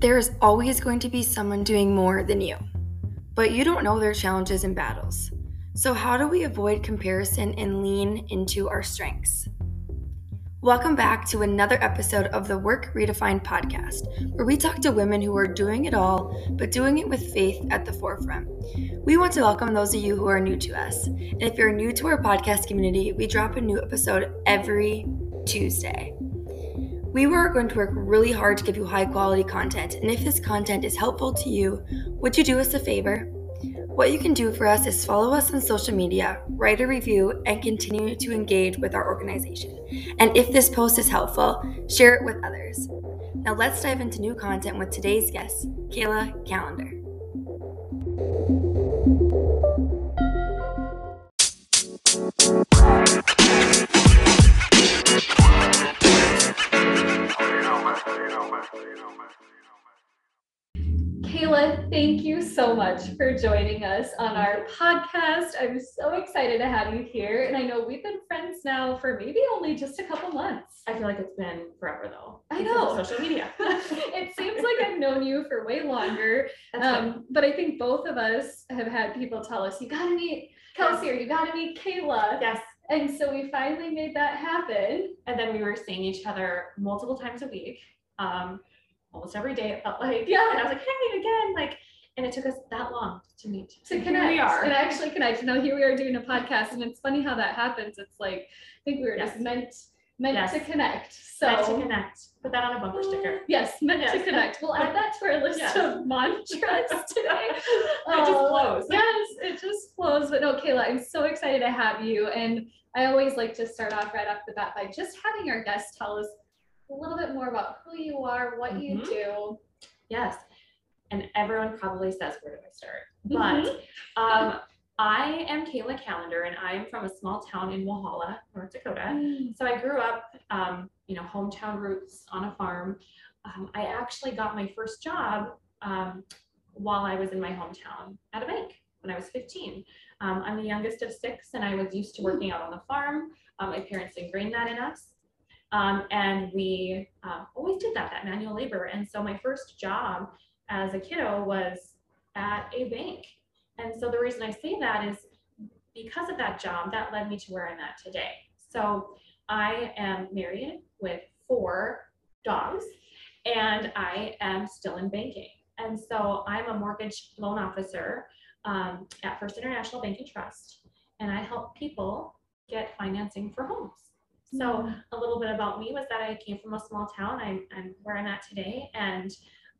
There is always going to be someone doing more than you, but you don't know their challenges and battles. So, how do we avoid comparison and lean into our strengths? Welcome back to another episode of the Work Redefined podcast, where we talk to women who are doing it all, but doing it with faith at the forefront. We want to welcome those of you who are new to us. And if you're new to our podcast community, we drop a new episode every Tuesday. We are going to work really hard to give you high quality content, and if this content is helpful to you, would you do us a favor? What you can do for us is follow us on social media, write a review, and continue to engage with our organization. And if this post is helpful, share it with others. Now let's dive into new content with today's guest, Kayla Callender. Kayla, thank you so much for joining us on our podcast. I'm so excited to have you here. And I know we've been friends now for maybe only just a couple months. I feel like it's been forever though. I know. Social media. it seems like I've known you for way longer. Um, but I think both of us have had people tell us, you gotta meet Kelsey or you gotta meet Kayla. yes. And so we finally made that happen. And then we were seeing each other multiple times a week. Um, almost every day it felt like. Yeah. And I was like, hey, again, like, and it took us that long to meet. to And connect Here we are. and actually connect. Now here we are doing a podcast, and it's funny how that happens. It's like I think we were just meant meant Yes. to connect. So Meant to connect. Put that on a bumper sticker. Yes, meant to connect. We'll add that to our list Yes. of mantras today. It just Oh, flows. Yes, it just flows. But no, Kayla, I'm so excited to have you. And I always like to start off right off the bat by just having our guests tell us a little bit more about who you are, what you Mhm. do. Yes. And everyone probably says, where do I start? Mhm. But um, I am Kayla Callender and I'm from a small town in Walhalla, North Dakota. So I grew up, um, you know, hometown roots on a farm. Um, I actually got my first job um, while I was in my hometown at a bank when I was 15. Um, I'm the youngest of six, and I was used to working out on the farm. Um, my parents ingrained that in us. Um, and we um, always did that, that manual labor. And so my first job as a kiddo was at a bank. And so the reason I say that is because of that job, that led me to where I'm at today. So I am married with four dogs and I am still in banking. And so I'm a mortgage loan officer um, at First International Bank and Trust, and I help people get financing for homes. So a little bit about me was that I came from a small town. I'm, I'm where I'm at today, and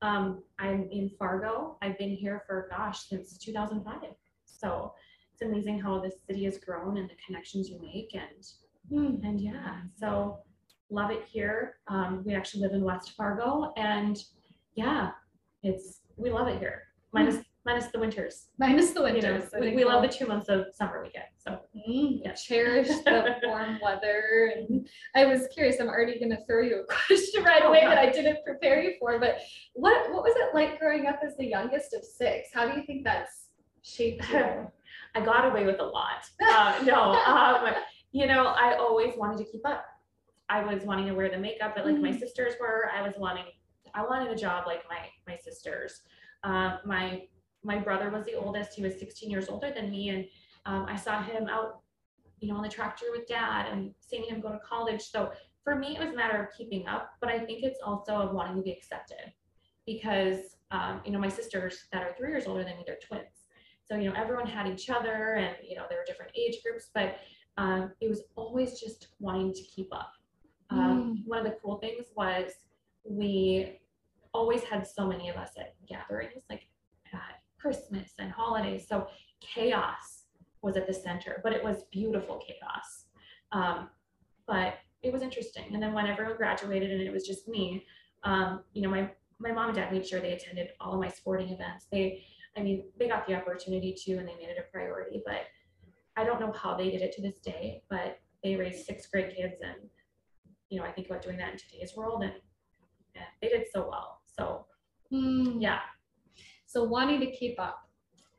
um, I'm in Fargo. I've been here for gosh since 2005. So it's amazing how this city has grown and the connections you make, and Hmm. and yeah, so love it here. Um, we actually live in West Fargo, and yeah, it's we love it here. Minus minus the winters. Minus the You know, winters. We, love the two months of summer we get. So Mm, Yeah. cherish the warm weather. And I was curious, I'm already going to throw you a question right Oh, away that I didn't prepare you for. But what, what was it like growing up as the youngest of six? How do you think that's shaped you? I got away with a lot. Uh, no, um, you know, I always wanted to keep up. I was wanting to wear the makeup that like my Mhm. sisters were. I was wanting, I wanted a job like my my sisters. Um, my my brother was the oldest. He was 16 years older than me, and um, I saw him out, you know, on the tractor with dad, and seeing him go to college. So for me, it was a matter of keeping up, but I think it's also of wanting to be accepted, because um, you know my sisters that are three years older than me, they're twins. So, you know, everyone had each other and, you know, there were different age groups, but um, it was always just wanting to keep up. Um, One of the cool things was we always had so many of us at gatherings, like Christmas and holidays. So chaos was at the center, but it was beautiful chaos. Um, but it was interesting. And then when everyone graduated and it was just me, um, you know, my, my mom and dad made sure they attended all of my sporting events. They, I mean, they got the opportunity to and they made it a priority, but I don't know how they did it to this day, but they raised six great kids and, you know, I think about doing that in today's world and, and they did so well. So Hmm. yeah, So wanting to keep up.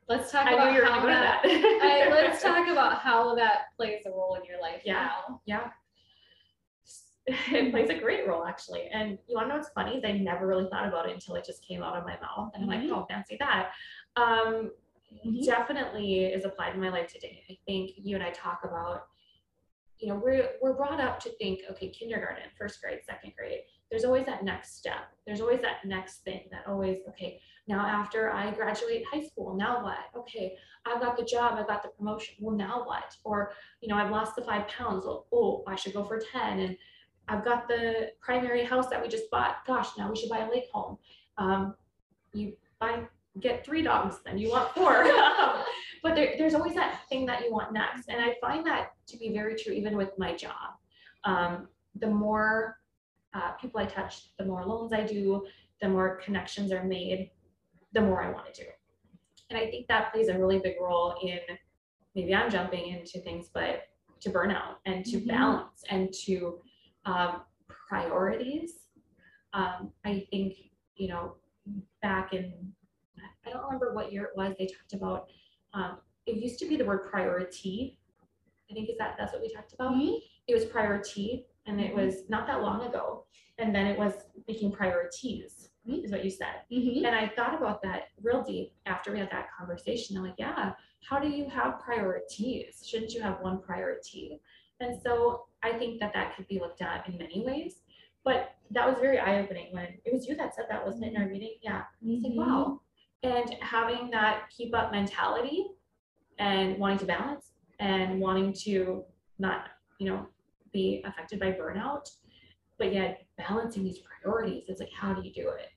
Let's talk I about knew you were how gonna go to that, that. I, let's talk about how that plays a role in your life Yeah. now. Yeah. it plays a great role actually. And you want to know what's funny? Is I never really thought about it until it just came out of my mouth, and I'm like, Mhm. oh, fancy that. Um, Mhm. definitely is applied in my life today. I think you and I talk about, you know, we're we're brought up to think, okay, kindergarten, first grade, second grade. There's always that next step. There's always that next thing that always, okay, now after I graduate high school, now what? Okay, I've got the job, I've got the promotion. Well, now what? Or, you know, I've lost the five pounds. Oh, oh, I should go for 10. And I've got the primary house that we just bought. Gosh, now we should buy a lake home. Um, you buy get three dogs, then you want four. but there, there's always that thing that you want next. And I find that to be very true even with my job. Um, the more uh, people I touch, the more loans I do, the more connections are made, the more I want to do. And I think that plays a really big role in maybe I'm jumping into things, but to burnout and to Mhm. balance and to um, priorities. Um, I think, you know, back in, I don't remember what year it was, they talked about, um, it used to be the word priority. I think is that, that's what we talked about? Mhm. It was priority and it was not that long ago. And then it was making priorities, Mhm. is what you said. Mhm. And I thought about that real deep after we had that conversation. I'm like, yeah, how do you have priorities? Shouldn't you have one priority? And so I think that that could be looked at in many ways. But that was very eye opening when it was you that said that, wasn't it, in our meeting? Yeah. It's like, Mhm. wow. And having that keep up mentality and wanting to balance and wanting to not, you know, be affected by burnout, but yet balancing these priorities. It's like, how do you do it?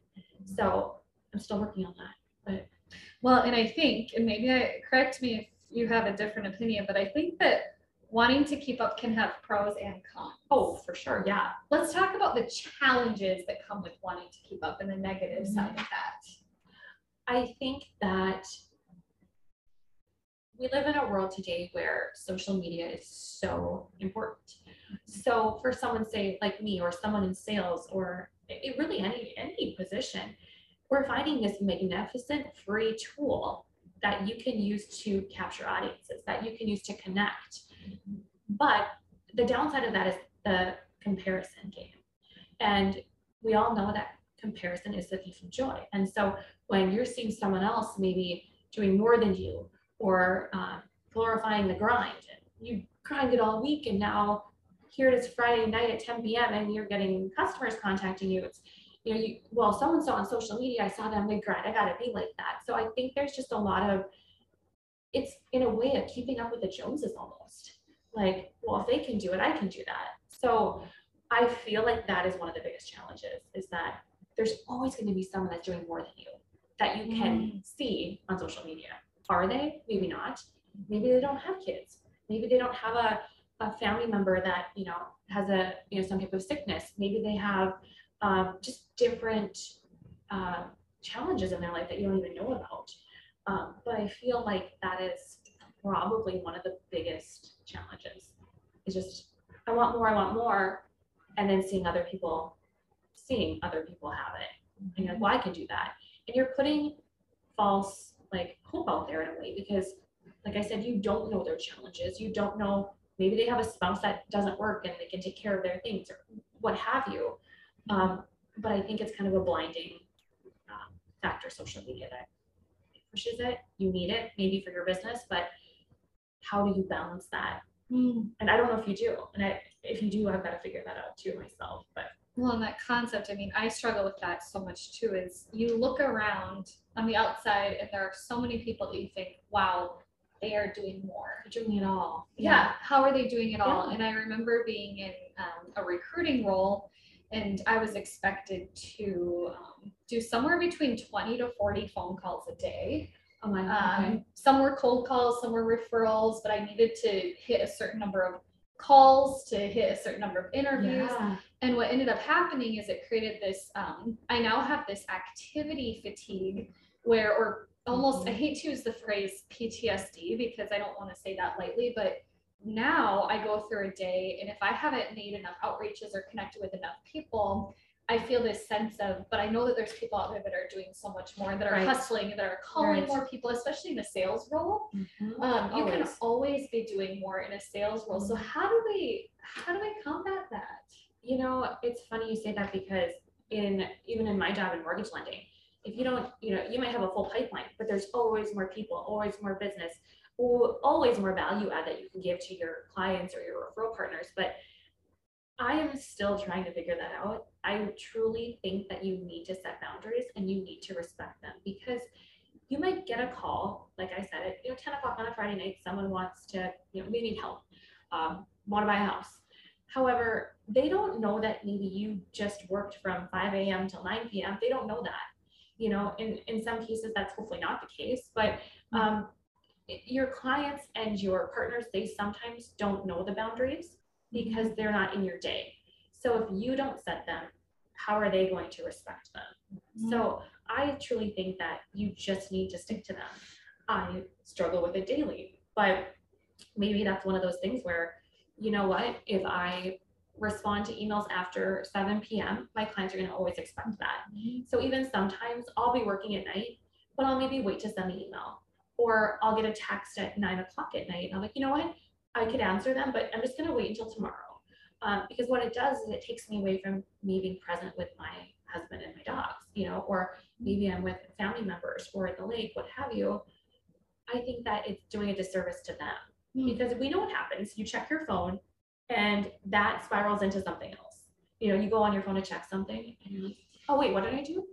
So I'm still working on that. But Well, and I think, and maybe I correct me if you have a different opinion, but I think that wanting to keep up can have pros and cons. oh, for sure, yeah. Let's talk about the challenges that come with wanting to keep up and the negative Mm-hmm. side of that. I think that we live in a world today where social media is so important. So for someone say like me or someone in sales or it really any any position, we're finding this magnificent free tool that you can use to capture audiences, that you can use to connect. But the downside of that is the comparison game. And we all know that comparison is the thief of joy. And so when you're seeing someone else maybe doing more than you or um, glorifying the grind, you grinded all week and now here it is Friday night at 10 p.m. and you're getting customers contacting you. It's you know, you well, so and so on social media, I saw them they grind. I gotta be like that. So I think there's just a lot of it's in a way of keeping up with the Joneses almost. Like, well, if they can do it, I can do that. So I feel like that is one of the biggest challenges is that there's always going to be someone that's doing more than you that you can see on social media. Are they? Maybe not. Maybe they don't have kids. Maybe they don't have a, a family member that, you know, has a, you know, some type of sickness. Maybe they have um, just different uh, challenges in their life that you don't even know about. Um, but I feel like that is probably one of the biggest challenges. Is just I want more, I want more, and then seeing other people, seeing other people have it, and you're like, well, I can do that, and you're putting false like hope out there in a way because, like I said, you don't know their challenges. You don't know maybe they have a spouse that doesn't work and they can take care of their things or what have you. Um, but I think it's kind of a blinding um, factor, social media that pushes it. You need it maybe for your business, but how do you balance that? Mm. And I don't know if you do. And I, if you do, I've got to figure that out too myself. But Well, and that concept, I mean, I struggle with that so much too, is you look around on the outside and there are so many people that you think, wow, they are doing more. doing it all. Yeah, how are they doing it all? Yeah. And I remember being in um, a recruiting role and I was expected to um, do somewhere between 20 to 40 phone calls a day. Oh my Um, some were cold calls, some were referrals, but I needed to hit a certain number of calls to hit a certain number of interviews. Yeah. And what ended up happening is it created this, um, I now have this activity fatigue where, or almost, I hate to use the phrase PTSD because I don't want to say that lightly, but now I go through a day and if I haven't made enough outreaches or connected with enough people, I feel this sense of, but I know that there's people out there that are doing so much more, that are Right. hustling, that are calling Right. more people, especially in the sales role. Mhm. Um, you can Always. always be doing more in a sales role. So how do we how do we combat that? You know, it's funny you say that because in even in my job in mortgage lending, if you don't, you know, you might have a full pipeline, but there's always more people, always more business, always more value add that you can give to your clients or your referral partners. But I am still trying to figure that out. I truly think that you need to set boundaries and you need to respect them because you might get a call, like I said, at you know, 10 o'clock on a Friday night, someone wants to, you know, we need help, um, want to buy a house. However, they don't know that maybe you just worked from 5 a.m. till 9 p.m. They don't know that. You know, in, in some cases, that's hopefully not the case, but mm-hmm. um, your clients and your partners, they sometimes don't know the boundaries mm-hmm. because they're not in your day. So if you don't set them, how are they going to respect them? Mm-hmm. So I truly think that you just need to stick to them. I struggle with it daily, but maybe that's one of those things where, you know what, if I respond to emails after 7 p.m., my clients are going to always expect that. So even sometimes I'll be working at night, but I'll maybe wait to send the email. Or I'll get a text at nine o'clock at night. And I'm like, you know what? I could answer them, but I'm just going to wait until tomorrow. Um, because what it does is it takes me away from me being present with my husband and my dogs, you know, or maybe I'm with family members or at the lake, what have you. I think that it's doing a disservice to them Hmm. because we know what happens. You check your phone and that spirals into something else. You know, you go on your phone to check something and you're like, oh, wait, what did I do?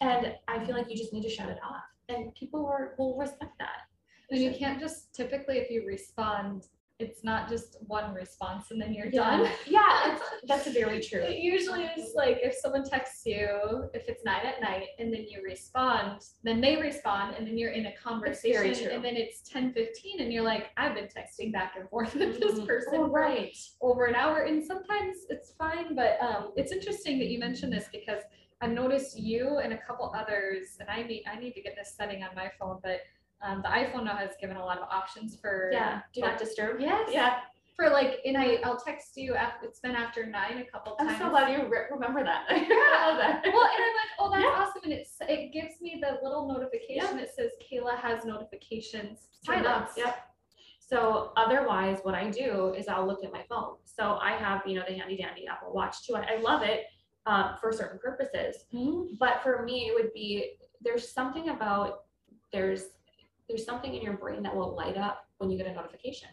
And I feel like you just need to shut it off. And people will, will respect that. And you can't just typically if you respond, it's not just one response and then you're Yeah, done. yeah, it's, that's very true. It usually is like if someone texts you, if it's nine at night and then you respond, then they respond and then you're in a conversation and then it's ten fifteen and you're like, I've been texting back and forth with this Mhm. person Oh, right. over an hour and sometimes it's fine, but um it's interesting that you mentioned this because I've noticed you and a couple others, and I need I need to get this setting on my phone, but um the iPhone now has given a lot of options for Yeah, do not disturb. Yes. Yeah, for like and I I'll text you after it's been after nine a couple times. I'm so glad you re- remember that. I love that. Well, and I'm like, oh, that's Yeah. awesome, and it's it gives me the little notification that says Kayla has notifications on, silenced. Yep. So otherwise, what I do is I'll look at my phone. So I have, you know, the handy dandy Apple Watch too. I, I love it uh, for certain purposes. But for me, it would be there's something about there's there's something in your brain that will light up when you get a notification.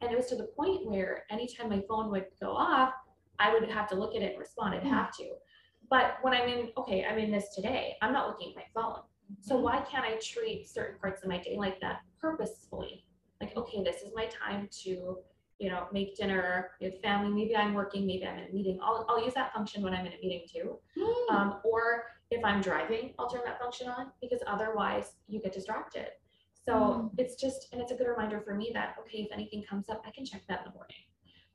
And it was to the point where anytime my phone would go off, I would have to look at it and respond. I'd have to. But when I'm in, okay, I'm in this today, I'm not looking at my phone. So why can't I treat certain parts of my day like that purposefully? Like, okay, this is my time to, you know, make dinner with family. Maybe I'm working, maybe I'm in a meeting. I'll, I'll use that function when I'm in a meeting too. Mm. Um, or if I'm driving, I'll turn that function on because otherwise you get distracted. So Mm. it's just, and it's a good reminder for me that, okay, if anything comes up, I can check that in the morning.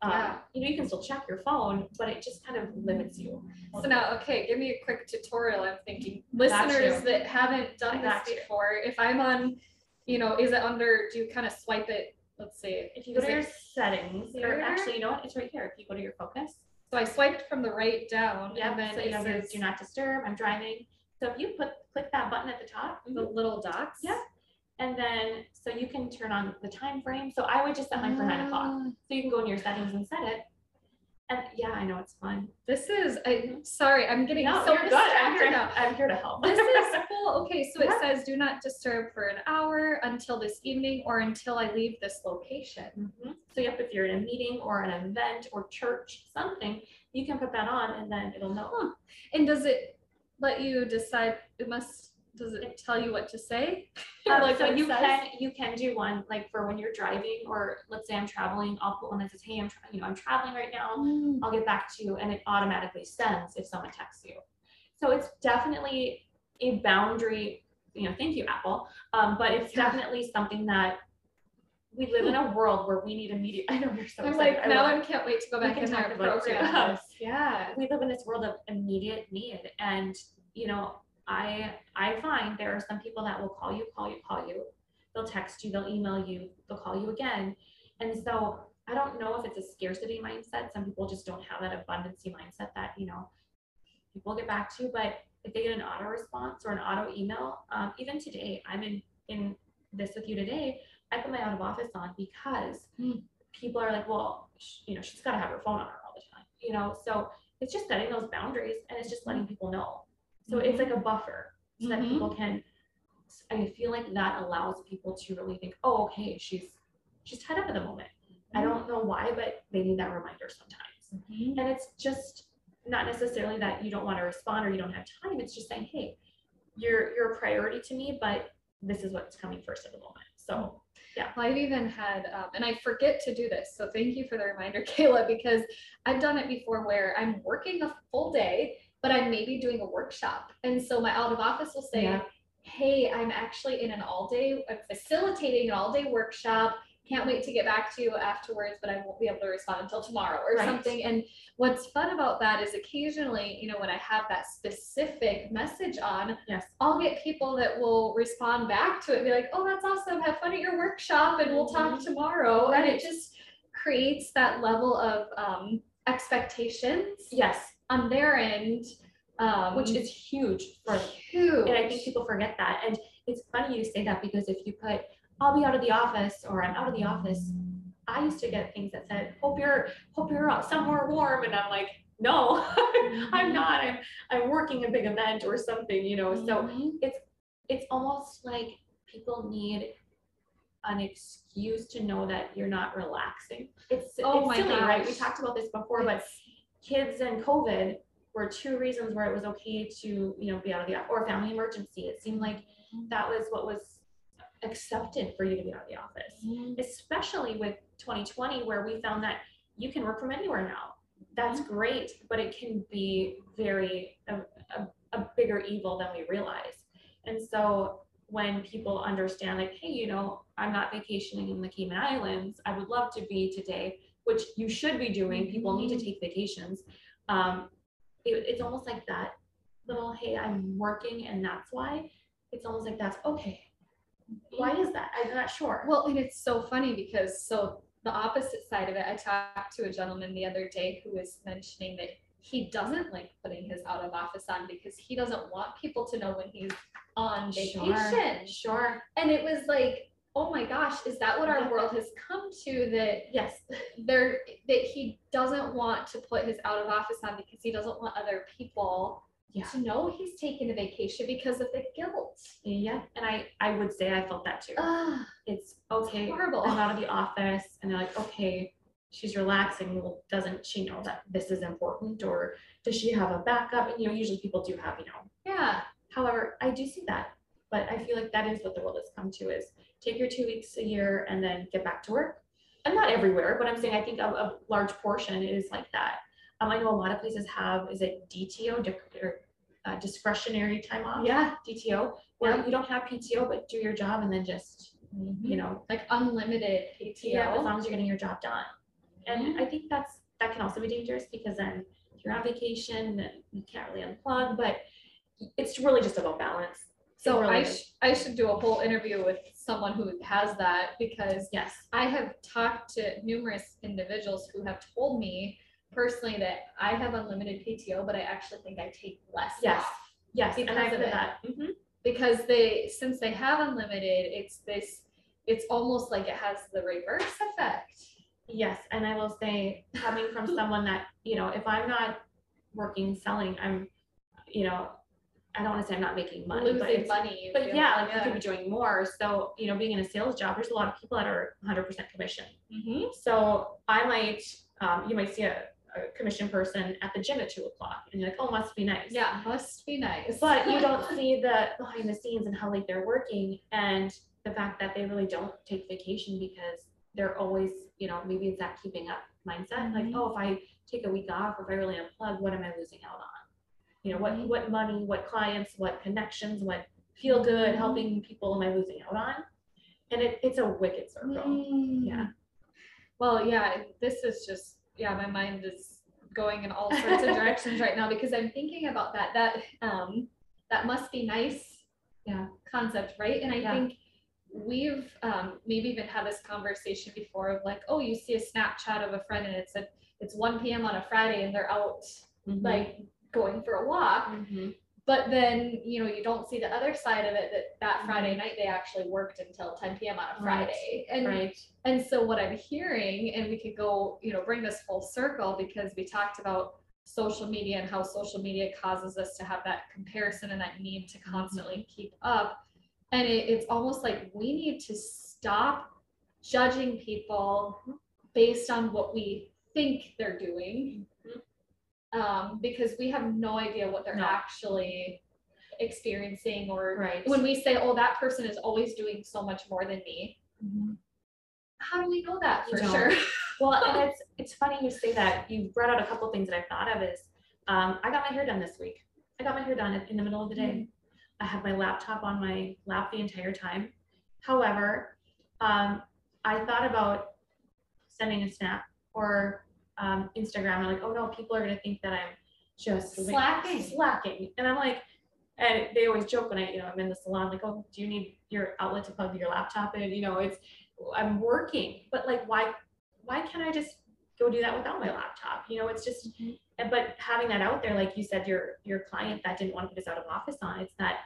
Um, Yeah. You know, you can still check your phone, but it just kind of limits you. So now, okay, give me a quick tutorial. I'm thinking listeners that haven't done I this before. If I'm on, you know, is it under? Do you kind of swipe it? Let's see. If you go to your settings, or here? actually, you know what, it's right here. If you go to your focus, So I swiped from the right down, yeah, and then so it you know, there's says do not disturb, I'm driving. So if you put, click that button at the top, the little dots. Yeah. And then, so you can turn on the time frame. So I would just set mine for nine o'clock. Ah. So you can go in your settings and set it. And yeah, I know it's fun. This is, I, sorry, I'm getting No, so you're good. I'm distracted here, now. I'm here to help. This is cool. Okay, so it says do not disturb for an hour until this evening or until I leave this location. Mhm. So yep, if you're in a meeting or an event or church, something, you can put that on and then it'll know. Huh. And does it let you decide, it must, does it tell you what to say? Um, Like so you says? can you can do one like for when you're driving or let's say I'm traveling, I'll put one that says, hey, I'm you know I'm traveling right now. Mm. I'll get back to you, and it automatically sends if someone texts you. So it's definitely a boundary. You know, thank you, Apple. Um, but it's Yeah. definitely something that we live in a world where we need immediate. I know you're so I'm excited. like, I now love I can't wait to go back can in talk there about program. Yeah. we live in this world of immediate need and you know i i find there are some people that will call you call you call you. They'll text you they'll email you they'll call you again. And so i don't know if it's a scarcity mindset. Some people just don't have that abundancy mindset that you know people get back to. But if they get an auto response or an auto email um, even today i'm in in this with you today i put my out of office on because Hmm. people are like well sh- you know she's got to have her phone on her all the time you know? So it's just setting those boundaries and it's just letting people know. So it's like a buffer so that Mhm. people can. I feel like that allows people to really think, oh, okay, she's she's tied up at the moment. I don't know why, but they need that reminder sometimes. Mhm. And it's just not necessarily that you don't want to respond or you don't have time. It's just saying, hey, you're you're a priority to me, but this is what's coming first at the moment. So Well, I've even had, um, and I forget to do this, so thank you for the reminder, Kayla, because I've done it before where I'm working a full day, but I'm maybe doing a workshop. And so my out of office will say, Yeah. hey, I'm actually in an all day, I'm facilitating an all day workshop. Can't wait to get back to you afterwards, but I won't be able to respond until tomorrow or Right. something. And what's fun about that is occasionally, you know, when I have that specific message on, yes, I'll get people that will respond back to it and be like, oh, that's awesome. Have fun at your workshop and we'll talk tomorrow. And it just creates that level of um, expectations yes, on their end. Um, which is huge for huge. And I think people forget that. And it's funny you say that because if you put, I'll be out of the office or I'm out of the office, I used to get things that said, hope you're, hope you're out somewhere warm. And I'm like, no, I'm not. I'm, I'm working a big event or something, you know? So Mhm. it's almost like people need an excuse to know that you're not relaxing. It's, Oh my it's silly, right? We talked about this before, but It's- kids and COVID were two reasons where it was okay to, you know, be out of the, office or family emergency. It seemed like mm-hmm. that was what was accepted for you to be out of the office, mm-hmm. especially with 2020, where we found that you can work from anywhere now. That's mm-hmm. great, but it can be very, a, a, a bigger evil than we realize. And so when people understand, like, hey, you know, I'm not vacationing in the Cayman Islands, I would love to be today, which you should be doing. People need to take vacations. Um, it, it's almost like that little, hey, I'm working and that's why. It's almost like that's okay. Why is that? I'm not sure. Well, and it's so funny because so the opposite side of it, I talked to a gentleman the other day who was mentioning that he doesn't like putting his out of office on because he doesn't want people to know when he's on vacation. Sure. And it was like, oh my gosh, is that what our world has come to that Yes. there that he doesn't want to put his out of office on because he doesn't want other people Yeah. to know he's taking a vacation because of the guilt. Yeah. And I, I would say I felt that too. Ah, It's okay. horrible. I'm out of the office and they're like, okay, she's relaxing. Well, doesn't she know that this is important or does she have a backup? And you know, usually people do have, you know. yeah. However, I do see that, but I feel like that is what the world has come to is take your two weeks a year and then get back to work. And not everywhere, but I'm saying I think a, a large portion is like that. Um, I know a lot of places have, is it DTO, or, uh, discretionary time off? Yeah. DTO, where Yeah. you don't have PTO, but do your job and then just, you know, like unlimited PTO. yeah, as long as you're getting your job done. And I think that's, that can also be dangerous because then you're on vacation, you can't really unplug, but it's really just about balance. So I, sh- I should do a whole interview with someone who has that because Yes, I have talked to numerous individuals who have told me personally that I have unlimited PTO, but I actually think I take less Yes. off. yes, and Because I've of heard it. that. Mhm. Because they, since they have unlimited, it's this, it's almost like it has the reverse effect. Yes, and I will say, coming from someone that, you know, if I'm not working, selling, I'm, you know, I don't wanna say I'm not making money, but Losing it's money. you But feel yeah, like, like you could be doing more. So, you know, being in a sales job, there's a lot of people that are hundred percent commission. Mhm. So I might, um, you might see a, a commission person at the gym at two o'clock and you're like, oh, must be nice. Yeah, must be nice. But you don't see the behind the scenes and how late they're working and the fact that they really don't take vacation because they're always, you know, maybe it's that keeping up mindset. Like, Mhm. oh, if I take a week off or if I really unplug, what am I losing out on? You know, what Mhm. what money, what clients, what connections, what feel good, Mhm. helping people am I losing out on? And it, it's a wicked circle. Yeah. Mm. Well, yeah, this is just, yeah, my mind is going in all sorts of directions right now because I'm thinking about that, that, um, that must be nice. Yeah. Concept, right? And I Yeah. think we've, um, maybe even had this conversation before of like, oh, you see a Snapchat of a friend and it's a, it's one PM on a Friday and they're out Mhm. like going for a walk. Mhm. But then, you know, you don't see the other side of it that that Friday night they actually worked until 10 p.m. on a Mm-hmm. Right. Friday. And Right. and so what I'm hearing, and we could go, you know, bring this full circle because we talked about social media and how social media causes us to have that comparison and that need to constantly keep up. And it, it's almost like we need to stop judging people based on what we think they're doing. Um, because we have no idea what they're No. actually experiencing or Right. when we say, oh, that person is always doing so much more than me. How do we know that You for don't. sure? Well, and it's it's funny you say that. You brought out a couple things that I thought of is um, I got my hair done this week. I got my hair done in the middle of the day. I had my laptop on my lap the entire time. However, um, I thought about sending a snap or um, Instagram. I'm like, oh no, people are gonna think that I'm just like, Slacking. slacking. And I'm like, and they always joke when I, you know, I'm in the salon, like, oh, do you need your outlet to plug your laptop in? You know, it's I'm working, but like, why why can't I just go do that without my laptop? You know, it's just, and but having that out there, like you said, your your client that didn't want to put his out of office on, it's that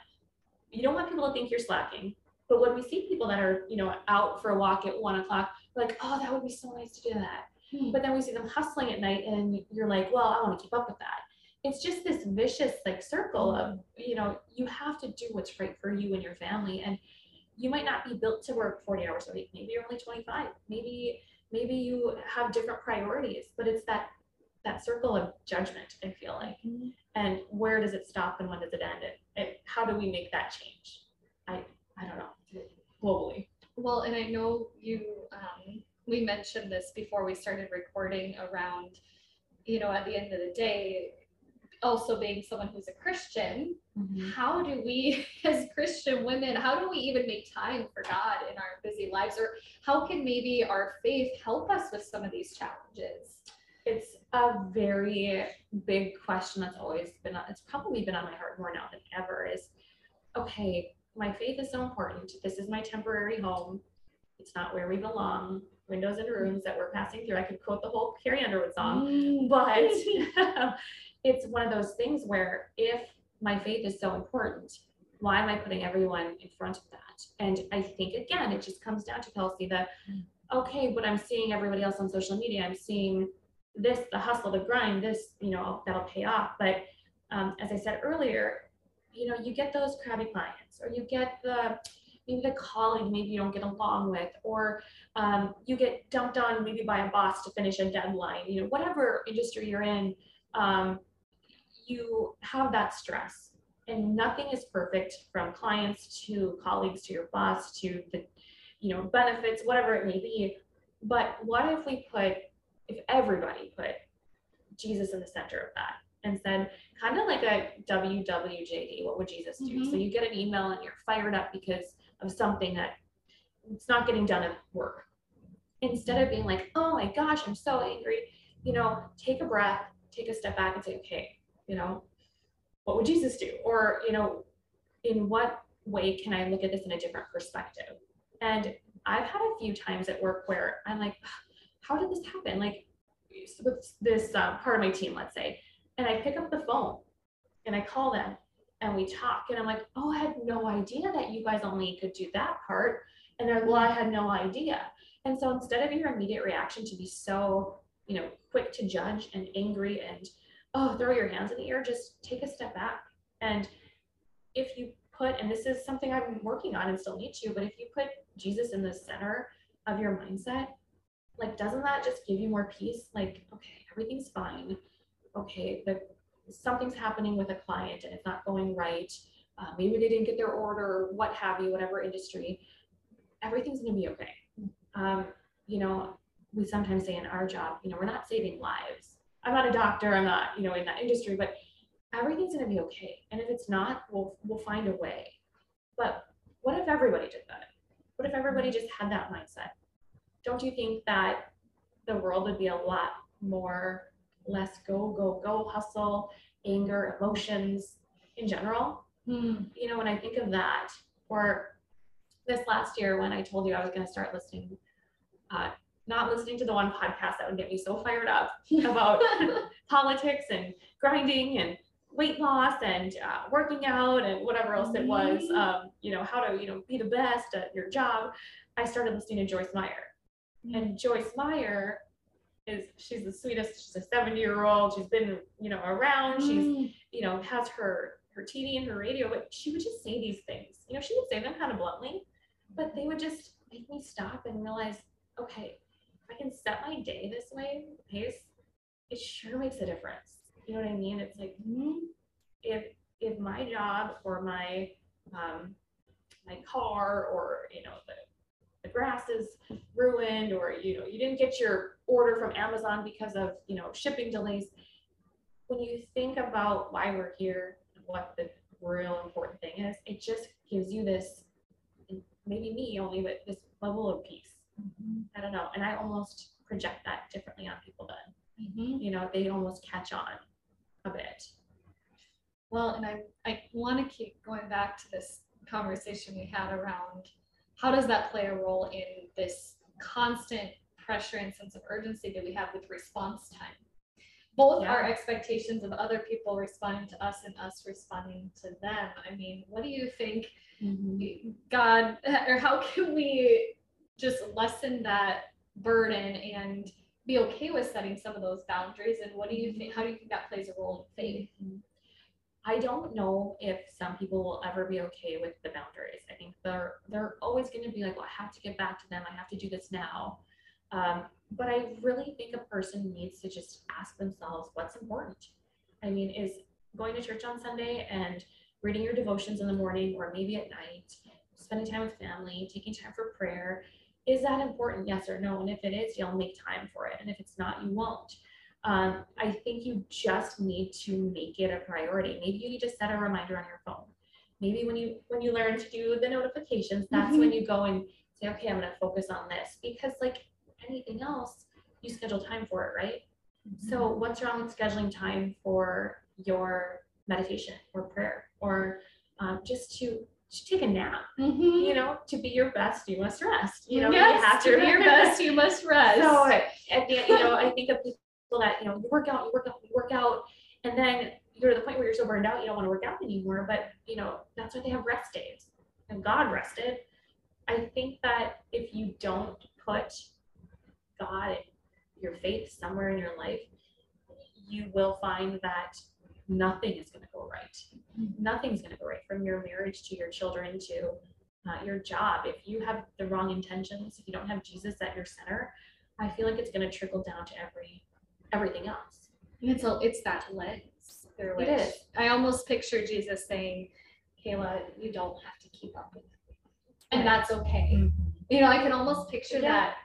you don't want people to think you're slacking. But when we see people that are, you know, out for a walk at one o'clock, like, oh, that would be so nice to do that. Hmm. But then we see them hustling at night, and you're like, well, I want to keep up with that. It's just this vicious like circle of, you know, you have to do what's right for you and your family, and you might not be built to work 40 hours a week. Maybe you're only 25. Maybe maybe you have different priorities, but it's that that circle of judgment. I feel like, and where does it stop and when does it end? It how do we make that change? I I don't know globally. Well, and I know you, um, we mentioned this before we started recording around, you know, at the end of the day, also being someone who's a Christian, mm-hmm. how do we, as Christian women, how do we even make time for God in our busy lives? Or how can maybe our faith help us with some of these challenges? It's a very big question that's always been it's probably been on my heart more now than ever is okay, my faith is so important. This is my temporary home. It's not where we belong. Windows and rooms that we're passing through. I could quote the whole Carrie Underwood song, but it's one of those things where if my faith is so important, why am I putting everyone in front of that? And I think again, it just comes down to Kelsey that okay, but I'm seeing everybody else on social media. I'm seeing this, the hustle, the grind, this, you know, that'll pay off. But um, as I said earlier, you know, you get those crabby clients, or you get the maybe the colleague maybe you don't get along with, or um, you get dumped on maybe by a boss to finish a deadline. You know, whatever industry you're in, um, you have that stress, and nothing is perfect from clients to colleagues to your boss to the, you know, benefits, whatever it may be. But what if we put, if everybody put Jesus in the center of that and said, kind of like a WWJD, what would Jesus do? So Mhm. you get an email and you're fired up because of something that it's not getting done at work. Instead of being like, oh my gosh, I'm so angry, you know, take a breath, take a step back and say, okay, you know, what would Jesus do? Or, you know, in what way can I look at this in a different perspective? And I've had a few times at work where I'm like, how did this happen? Like with this uh, part of my team, let's say, and I pick up the phone and I call them and we talk and I'm like, oh, I had no idea that you guys only could do that part. And they're like, well, I had no idea. And so instead of your immediate reaction to be so, you know, quick to judge and angry and, oh, throw your hands in the air, just take a step back. And if you put, and this is something I'm working on and still need to, but if you put Jesus in the center of your mindset, like, doesn't that just give you more peace? Like, okay, everything's fine. Okay, the something's happening with a client and it's not going right. Uh, maybe they didn't get their order, what have you, whatever industry. Everything's gonna be okay. Um, you know, we sometimes say in our job, you know, we're not saving lives. I'm not a doctor. I'm not, you know, in that industry, but everything's gonna be okay. And if it's not, we'll we'll find a way. But what if everybody did that? What if everybody just had that mindset? Don't you think that the world would be a lot more less go go go hustle, anger, emotions in general? You know, when I think of that, or this last year when I told you I was going to start listening, uh, not listening to the one podcast that would get me so fired up about politics and grinding and weight loss and uh, working out and whatever else it was, Mhm. um, you know, how to, you know, be the best at your job. I started listening to Joyce Meyer. And Joyce Meyer is she's the sweetest. She's a 70 year old. She's been, you know, around. She's, Mm. you know, has her her TV and her radio, but she would just say these things. You know, she would say them kind of bluntly, but they would just make me stop and realize, okay, if I can set my day this way, pace, it sure makes a difference. You know what I mean? It's like if if my job or my um, my car or you know the the grass is ruined or you know you didn't get your order from Amazon because of you know shipping delays. When you think about why we're here what the real important thing is it just gives you this maybe me only but this level of peace. I don't know. And I almost project that differently on people then. Mhm. you know they almost catch on a bit. Well, and I, I want to keep going back to this conversation we had around how does that play a role in this constant pressure and sense of urgency that we have with response time? Both our expectations of other people responding to us and us responding to them. I mean, what do you think mm-hmm. God, or how can we just lessen that burden and be okay with setting some of those boundaries? And what do you mm-hmm. think? How do you think that plays a role in faith? Mm-hmm. I don't know if some people will ever be okay with the boundaries. I think they're they're always going to be like, well, I have to get back to them. I have to do this now. Um, but I really think a person needs to just ask themselves what's important. I mean, is going to church on Sunday and reading your devotions in the morning or maybe at night, spending time with family, taking time for prayer, is that important? Yes or no? And if it is, you'll make time for it. And if it's not, you won't. Um, I think you just need to make it a priority. Maybe you need to set a reminder on your phone. Maybe when you when you learn to do the notifications, that's when you go and say, okay, I'm gonna focus on this. Because like anything else, you schedule time for it, right? So what's wrong with scheduling time for your meditation or prayer or um, just to, to take a nap? Mhm. You know, to be your best, you must rest. You know, yes, you have to be your best, you must rest. so at the end, you know, I think of people that, you know, you work out, you work out, you work out, and then you're to the point where you're so burned out, you don't want to work out anymore. But, you know, that's why they have rest days. And God rested. I think that if you don't put God and your faith somewhere in your life, you will find that nothing is going to go right. Nothing's going to go right from your marriage to your children to uh, your job. If you have the wrong intentions, if you don't have Jesus at your center, I feel like it's going to trickle down to every everything else. And it's a, it's that lens through which is. I almost picture Jesus saying, "Kayla, you don't have to keep up with me, and Right. that's okay." You know, I can almost picture Yeah. that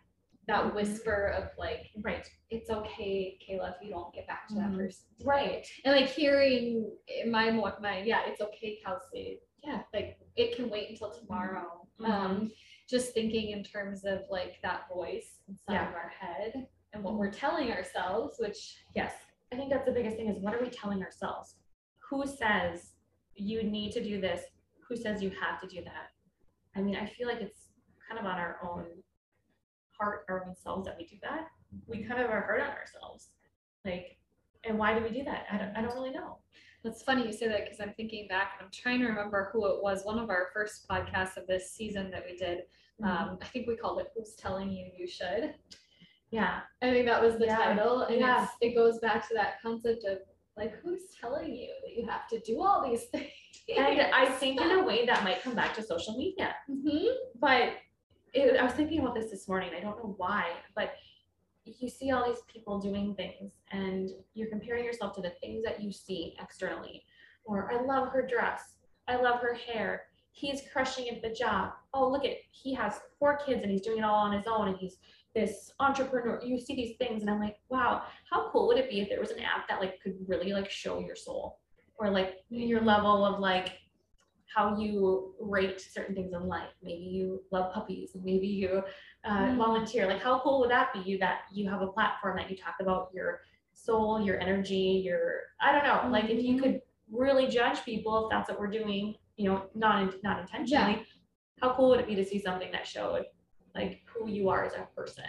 that whisper of like, Right. "It's okay, Kayla, if you don't get back to that Mhm. person." today." Right. And like hearing my my yeah, it's okay, Kelsey. Yeah. Like it can wait until tomorrow. Um, just thinking in terms of like that voice inside Yeah. of our head and what we're telling ourselves, which Yes. I think that's the biggest thing is what are we telling ourselves? Who says you need to do this? Who says you have to do that? I mean, I feel like it's kind of on our own heart, our own selves that we do that. We kind of are hard on ourselves. Like, and why do we do that? I don't, I don't really know. That's funny you say that because I'm thinking back and I'm trying to remember who it was. One of our first podcasts of this season that we did, um, I think we called it "Who's Telling You You Should." yeah. I think that was the Yeah, title, and yeah. it's, it goes back to that concept of like, who's telling you that you have to do all these things? And I think in a way that might come back to social media. Mhm. but it, I was thinking about this this morning. I don't know why, but you see all these people doing things and you're comparing yourself to the things that you see externally. Or I love her dress. I love her hair. He's crushing at the job. Oh, look at he has four kids and he's doing it all on his own and he's this entrepreneur. You see these things and I'm like, wow, how cool would it be if there was an app that like could really like show your soul or like your level of like how you rate certain things in life. Maybe you love puppies, maybe you uh, Mm. volunteer. Like, how cool would that be? You that you have a platform that you talk about your soul, your energy, your I don't know. Like, if you Mhm. could really judge people, if that's what we're doing, you know, not in- not intentionally. Yeah. How cool would it be to see something that showed like who you are as a person?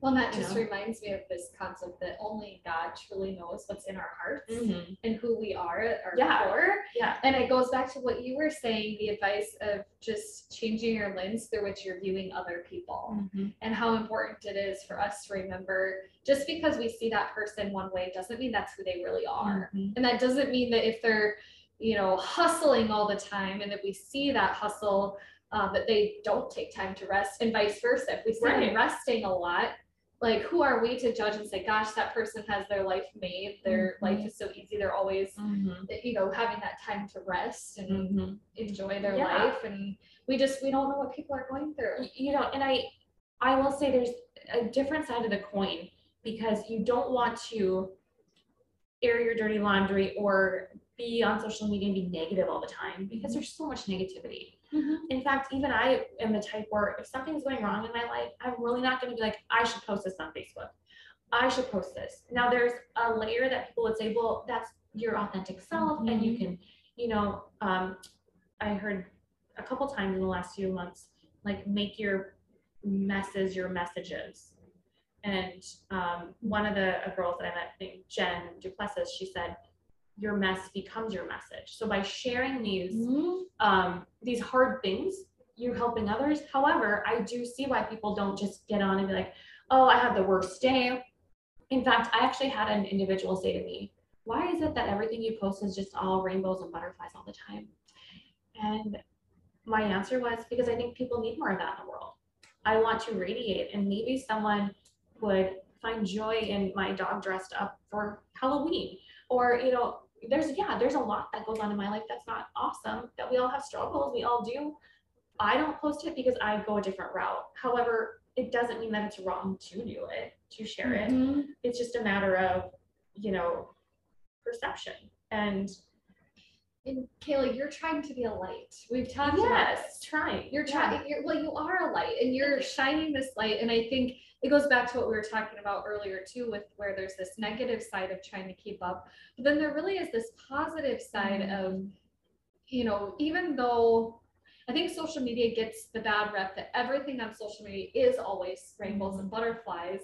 Well, that just know? reminds me of this concept that only God truly knows what's in our hearts Mhm. and who we are at our Yeah. core. Yeah. And it goes back to what you were saying, the advice of just changing your lens through which you're viewing other people Mhm. and how important it is for us to remember just because we see that person one way doesn't mean that's who they really are. Mhm. And that doesn't mean that if they're, you know, hustling all the time and that we see that hustle, uh, that they don't take time to rest and vice versa. If we see them resting a lot, like who are we to judge and say, gosh, that person has their life made. Their Mhm. life is so easy. They're always, Mhm. you know, having that time to rest and Mhm. enjoy their Yeah. life. And we just, we don't know what people are going through. You know and i i will say there's a different side of the coin because you don't want to air your dirty laundry or be on social media and be negative all the time because there's so much negativity in fact even i am the type where if something's going wrong in my life i'm really not going to be like i should post this on facebook. I should post this. Now there's a layer that people would say well that's your authentic self and you can you know um, i heard a couple times in the last few months like make your messes your messages. And um, one of the girls that i met named jen duplessis she said your mess becomes your message. So by sharing these um, these hard things you're helping others. However i do see why people don't just get on and be like oh i had the worst day. In fact i actually had an individual say to me why is it that everything you post is just all rainbows and butterflies all the time? And my answer was because i think people need more of that in the world. I want to radiate and maybe someone would find joy in my dog dressed up for halloween or you know there's yeah there's a lot that goes on in my life that's not awesome that we all have struggles we all do i don't post it because i go a different route however it doesn't mean that it's wrong to do it to share it Mhm. it's just a matter of you know perception and And Kayla, you're trying to be a light. We've talked about yes trying You're Yeah. trying, you're, well, you are a light and you're shining this light. And I think it goes back to what we were talking about earlier too, with where there's this negative side of trying to keep up. But then there really is this positive side mm-hmm. of, you know, even though I think social media gets the bad rep that everything on social media is always rainbows and mm-hmm. butterflies.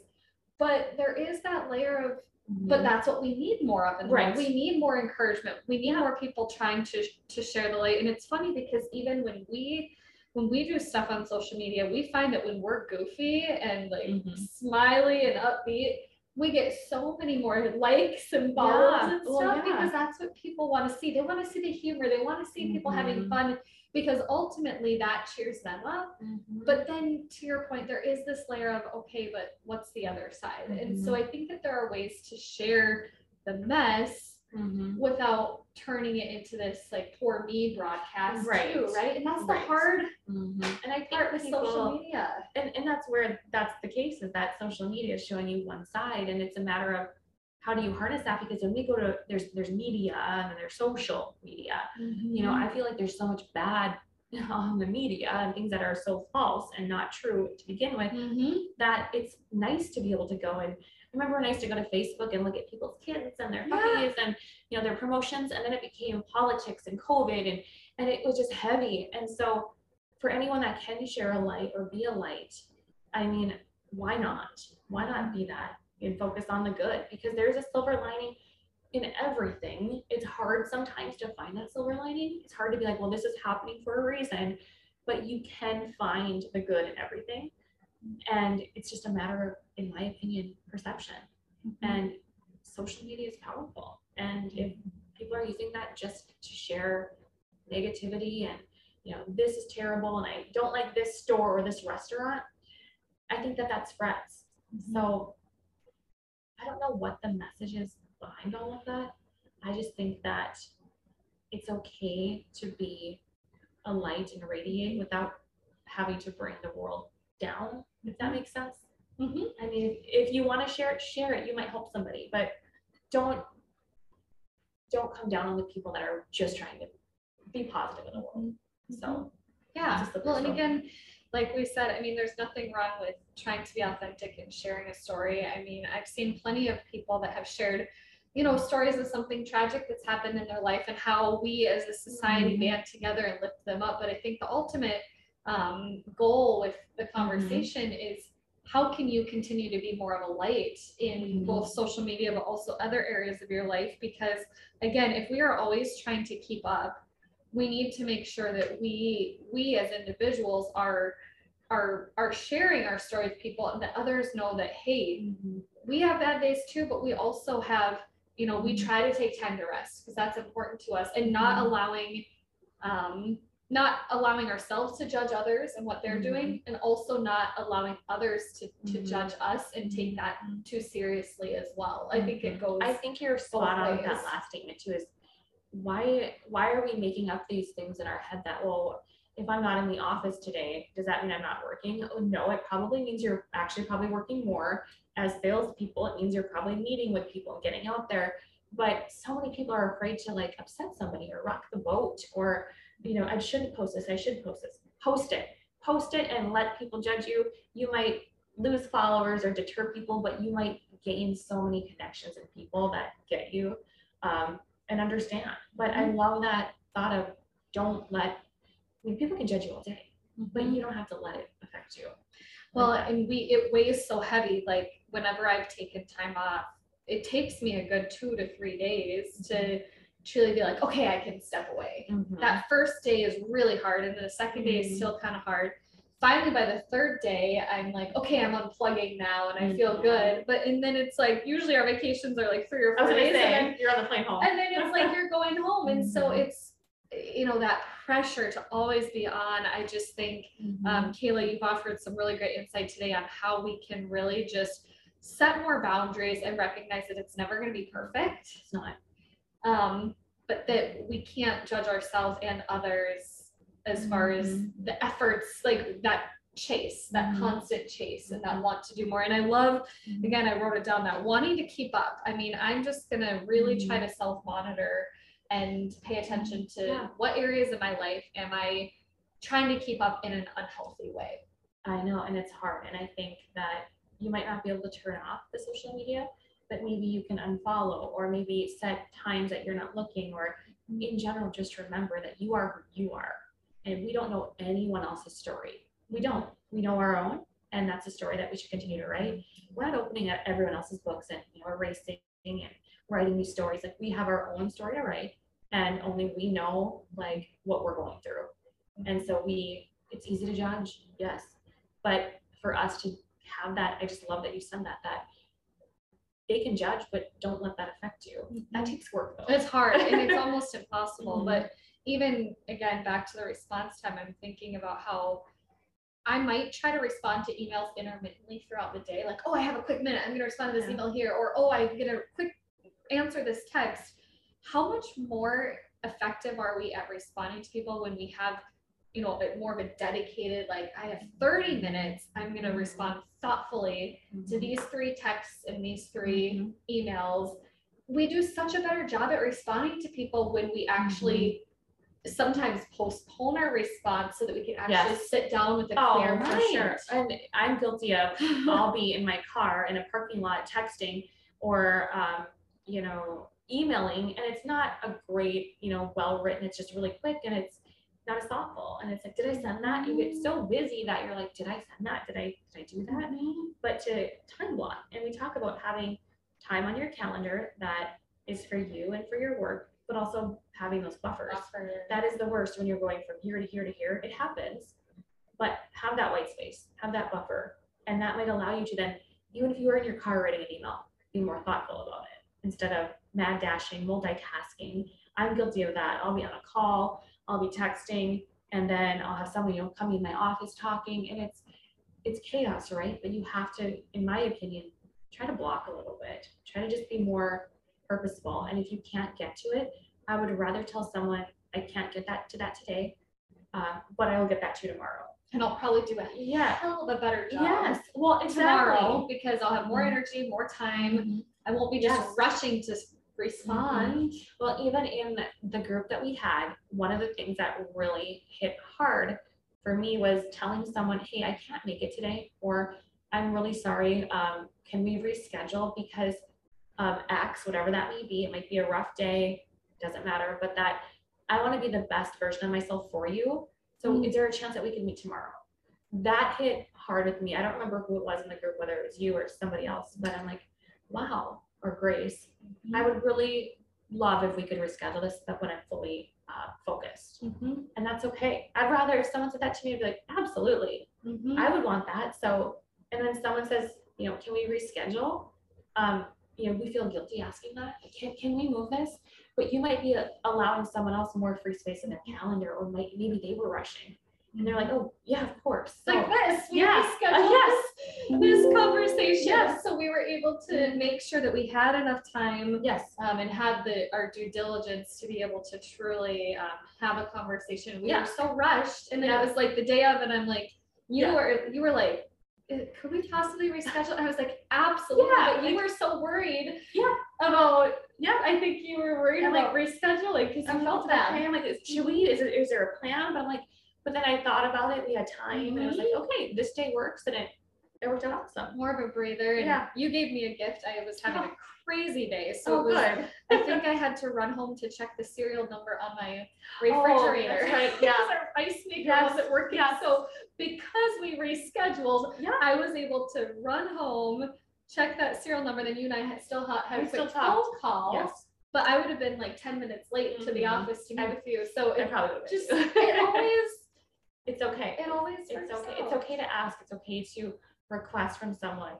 But there is that layer of mm-hmm. but that's what we need more of in the world. Right. We need more encouragement. We need Yeah. more people trying to to share the light. And it's funny because even when we when we do stuff on social media, we find that when we're goofy and like Mhm. smiley and upbeat, we get so many more likes and follows Yeah. and Well, stuff yeah. because that's what people want to see. They want to see the humor. They want to see people having Mhm. fun because ultimately that cheers them up. Mhm. But then to your point, there is this layer of, okay, but what's the other side? And so I think that there are ways to share the mess Mhm. without turning it into this like poor me broadcast Right. too, right? And that's the Right. hard Mhm. and i think part with social media. and, and that's where that's the case is that social media is showing you one side and it's a matter of how do you harness that because when we go to there's there's media and then there's social media you know i feel like there's so much bad on the media and things that are so false and not true to begin with Mhm. that it's nice to be able to go and remember when I used to go to Facebook and look at people's kids and their Yeah. puppies and you know their promotions and then it became politics and COVID and and it was just heavy. And so for anyone that can share a light or be a light I mean why not? Why not be that and focus on the good? Because there's a silver lining in everything. It's hard sometimes to find that silver lining. It's hard to be like well this is happening for a reason but you can find the good in everything. And it's just a matter of in my opinion perception. Mm-hmm. And social media is powerful. And if people are using that just to share negativity and you know this is terrible and i don't like this store or this restaurant i think that that spreads mm-hmm. so i don't know what the message is behind all of that. I just think that it's okay to be a light and radiate without having to bring the world down if that mm-hmm. makes sense Mhm. I mean, if, if you want to share it, share it. You might help somebody, but don't don't come down on the people that are just trying to be positive in the world. So Yeah, Just well, and again, like we said, I mean, there's nothing wrong with trying to be authentic and sharing a story. I mean, I've seen plenty of people that have shared, you know, stories of something tragic that's happened in their life and how we as a society Mhm. band together and lift them up. But I think the ultimate um, goal with the conversation is how can you continue to be more of a light in Mhm. both social media but also other areas of your life because again if we are always trying to keep up we need to make sure that we we as individuals are are are sharing our story with people and that others know that hey we have bad days too but we also have you know we Mhm. try to take time to rest because that's important to us and not Mhm. allowing um not allowing ourselves to judge others and what they're Mhm. doing and also not allowing others to to Mhm. judge us and take that too seriously as well i think it goes I think you're spot on with that last statement too. Is why why are we making up these things in our head that well, if I'm not in the office today, does that mean I'm not working? Oh, no, it probably means you're actually probably working more as salespeople. It means you're probably meeting with people and getting out there. But so many people are afraid to like upset somebody or rock the boat or you know I shouldn't post this. I should post this. Post it. Post it and let people judge you. You might lose followers or deter people, but you might gain so many connections and people that get you um, and understand. But I mm-hmm. love that thought of don't let. I mean, people can judge you all day, but mm-hmm. you don't have to let it affect you. Well, Like and we, it weighs so heavy, like whenever I've taken time off, it takes me a good two to three days to mm-hmm. Truly be like, okay, I can step away. Mhm. That first day is really hard, and then the second day is Mhm. still kind of hard. Finally, by the third day, I'm like, okay, I'm unplugging now, and I feel Mhm. good. But and then it's like usually our vacations are like three or four days, and say then you're on the plane home. and then it's like you're going home, and so Mhm. it's you know that pressure to always be on. I just think um, Kayla, you've offered some really great insight today on how we can really just set more boundaries and recognize that it's never going to be perfect, it's not. Um, but that we can't judge ourselves and others as far as Mhm. the efforts, like that chase, that Mhm. constant chase, and that want to do more. And I love, Mhm. again, I wrote it down that wanting to keep up. I mean, I'm just going to really try Mhm. to self monitor and pay attention to Yeah. what areas of my life am I trying to keep up in an unhealthy way. I know, and it's hard. And I think that you might not be able to turn off the social media, but maybe you can unfollow or maybe set times that you're not looking or in general, just remember that you are who you are. And we don't know anyone else's story. We don't. We know our own, and that's a story that we should continue to write. We're not opening up everyone else's books and you know erasing and writing these stories. Like we have our own story to write, and only we know like what we're going through. And so we, it's easy to judge, yes, but for us to have that, I just love that you said that. That they can judge, but don't let that affect you. That takes work though. It's hard and it's almost impossible. Mhm. But even again, back to the response time, I'm thinking about how I might try to respond to emails intermittently throughout the day. Like, oh, I have a quick minute. I'm going to respond to this Yeah. email here. Or, oh, I'm gonna quick answer this text. How much more effective are we at responding to people when we have, you know, a bit more of a dedicated, like, I have 30 minutes. I'm going to Mhm. respond thoughtfully to these three texts and these 3 Mhm. emails, we do such a better job at responding to people when we actually sometimes postpone our response so that we can actually Yes. sit down with a Oh, clear mind. sure. And I'm guilty of I'll be in my car in a parking lot texting or um, you know, emailing and it's not a great, you know, well written, it's just really quick and it's not as thoughtful. And it's like, did I send that? You get so busy that you're like, did I send that? Did I did I do that? Mm-hmm. But to time block and we talk about having time on your calendar that is for you and for your work, but also having those buffers that is the worst when you're going from here to here to here. It happens, but have that white space, have that buffer, and that might allow you to then, even if you are in your car writing an email, be more thoughtful about it instead of mad dashing, multitasking. I'm guilty of that. I'll be on a call, I'll be texting, and then I'll have someone you know come in my office talking, and it's it's chaos, right? But you have to, in my opinion, try to block a little bit. Try to just be more purposeful. And if you can't get to it, I would rather tell someone I can't get that to that today, uh, but I will get that to you tomorrow. And I'll probably do a Yeah. hell of a better job Yes. Well, tomorrow because I'll have more Mhm. energy, more time. Mhm. I won't be just Yes. rushing to respond. Well, even in the group that we had, one of the things that really hit hard for me was telling someone, "Hey, I can't make it today," or "I'm really sorry. Um, can we reschedule because of X, whatever that may be? It might be a rough day. Doesn't matter, but that I want to be the best version of myself for you. So, Mm. is there a chance that we can meet tomorrow?" that hit hard with me. I don't remember who it was in the group, whether it was you or somebody else, but I'm like, wow, or Grace, I would really love if we could reschedule this, but when I'm fully uh, focused. Mhm, And that's okay. I'd rather if someone said that to me, I'd be like, absolutely. mhm. I would want that. So, and then someone says, you know, can we reschedule? Um, you know, we feel guilty asking that. Can, can we move this? But you might be allowing someone else more free space in their calendar, or might, maybe they were rushing. And they're like, oh, yeah, of course. Like this. We yeah, rescheduled uh, yes. this, this conversation. Yes. So we were able to make sure that we had enough time yes. um, and had the our due diligence to be able to truly um, have a conversation. We Yeah. were so rushed, and then Yeah. it was like the day of, and I'm like, you Yeah. were you were like. "Uh, Could we possibly reschedule? And I was like, absolutely. Yeah, but you like- were so worried Yeah. about. Yeah. I think you were worried about like- rescheduling because you felt bad. okay. I'm like, is- should we? Is, it, is there a plan? But I'm like, but then I thought about it. We had time, and I was like, okay, this day works, and it it worked out awesome. More of a breather, and Yeah. you gave me a gift. I was having Oh. a crazy day, so it was good. I think I had to run home to check the serial number on my Oh, refrigerator. that's right, yeah. Because our ice maker Yes, wasn't working. yes. So because we rescheduled, Yeah. I was able to run home, check that serial number, then you and I had still had, had a quick still phone call. Yes. But I would have been like ten minutes late to the Mhm. office to meet with you. So I it probably would have just been. it always it's okay. it always It's okay. It's okay to ask. It's okay to request from someone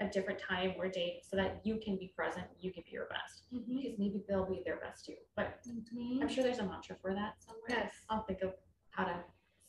a different time or date so that you can be present. You can be your best. Mhm. Because maybe they'll be their best too. But Mhm. I'm sure there's a mantra for that somewhere. Yes. I'll think of how to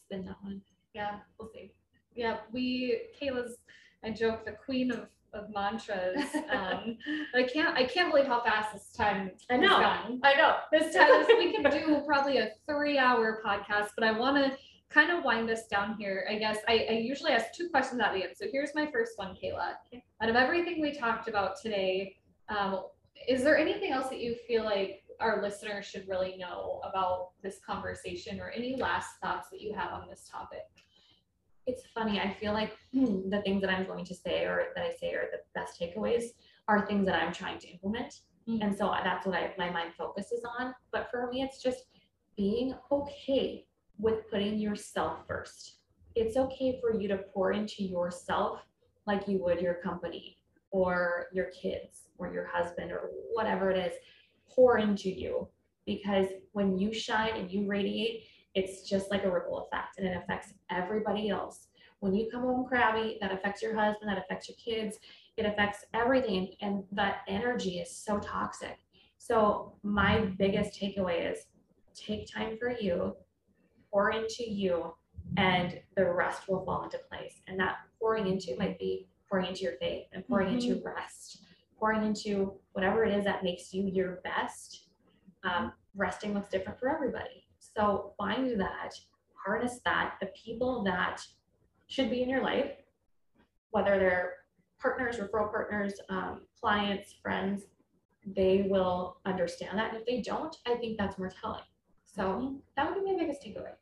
spin that one. Yeah, we'll see. Yeah, we Kayla's I joke the queen of of mantras. Um, I can't I can't believe how fast this time I know. gone. I know. This time we could do probably a three hour podcast, but I want to kind of wind us down here. I guess I, I usually ask two questions at the end. So here's my first one, Kayla. Out of everything we talked about today, um, is there anything else that you feel like our listeners should really know about this conversation or any last thoughts that you have on this topic? It's funny. I feel like the things that I'm going to say or that I say are the best takeaways are things that I'm trying to implement. Mhm. And so that's what I, my mind focuses on. But for me, it's just being okay with putting yourself first. It's okay for you to pour into yourself like you would your company or your kids or your husband or whatever it is. Pour into you because when you shine and you radiate, it's just like a ripple effect and it affects everybody else. When you come home crabby, that affects your husband, that affects your kids, it affects everything. And that energy is so toxic. So, my biggest takeaway is take time for you, pour into you, and the rest will fall into place. And that pouring into might be pouring into your faith and pouring into rest, pouring into whatever it is that makes you your best. Um, resting looks different for everybody. So find that, harness that, the people that should be in your life, whether they're partners, referral partners, um, clients, friends, they will understand that. And if they don't, I think that's more telling. So that would be my biggest takeaway.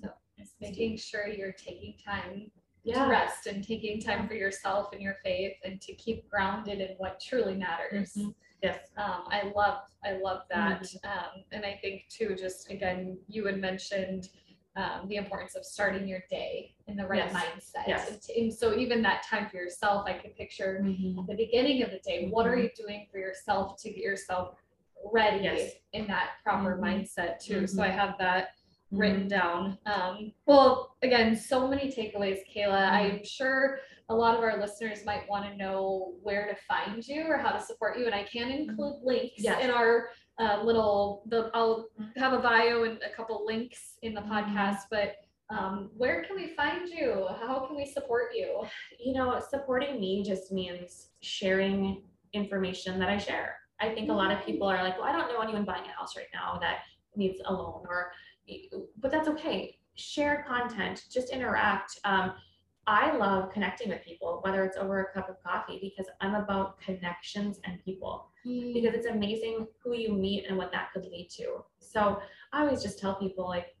So Just making sure you're taking time Yeah. to rest and taking time for yourself and your faith and to keep grounded in what truly matters. Mhm. Yes. Um, I love, I love that. Um, and I think too, just again, you had mentioned um, the importance of starting your day in the right Yes. mindset. Yes. And, and so even that time for yourself, I could picture at the beginning of the day, what are you doing for yourself to get yourself ready Yes. in that proper Mhm. mindset too? So I have that Mm-hmm. written down. Um, well, again, so many takeaways, Kayla. Mhm. I'm sure a lot of our listeners might want to know where to find you or how to support you, and I can include links Yes. in our uh, little. The I'll have a bio and a couple links in the podcast, but. Um, where can we find you? How can we support you? you know, supporting me just means sharing information that I share. I think a lot of people are like, well, I don't know anyone buying a house right now that needs a loan or, but that's okay. Share content, just interact. Um, I love connecting with people, whether it's over a cup of coffee, because I'm about connections and people. because it's amazing who you meet and what that could lead to. So I always just tell people like,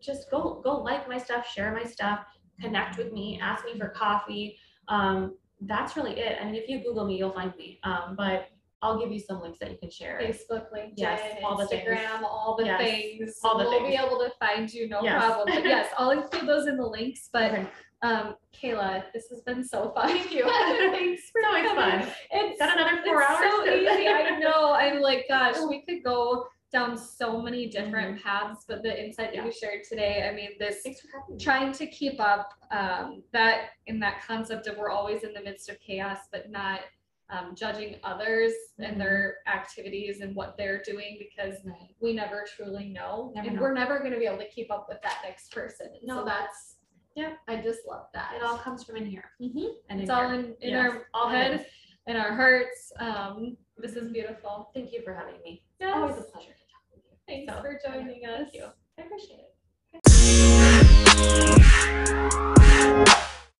just go go like my stuff, share my stuff, connect with me, ask me for coffee. Um, that's really it. I mean, if you Google me, you'll find me. Um, but I'll give you some links that you can share. Facebook, LinkedIn, Yes, all the things. All the Yes, things. all the we'll be able to find you, no Yes. problem. But yes, I'll include those in the links. But Okay. Um, Kayla, this has been so fun. Thank you. Thanks for It's always coming. fun. It's Got another four it's hours? so easy. I know. I'm like, gosh, we could go down so many different paths, but the insight that you shared today, I mean, this Thanks for having me. trying to keep up um, that in that concept of we're always in the midst of chaos, but not um, judging others mm-hmm. and their mm-hmm. activities and what they're doing because right. we never truly know never and know. we're never going to be able to keep up with that next person no. so that's yeah i just love that it all comes from in here mm-hmm. and it's all here. in, in yes. our all head in our hearts um, this is beautiful thank you for having me yes. always a pleasure to talk with you thanks so, for joining yeah. us thank you i appreciate it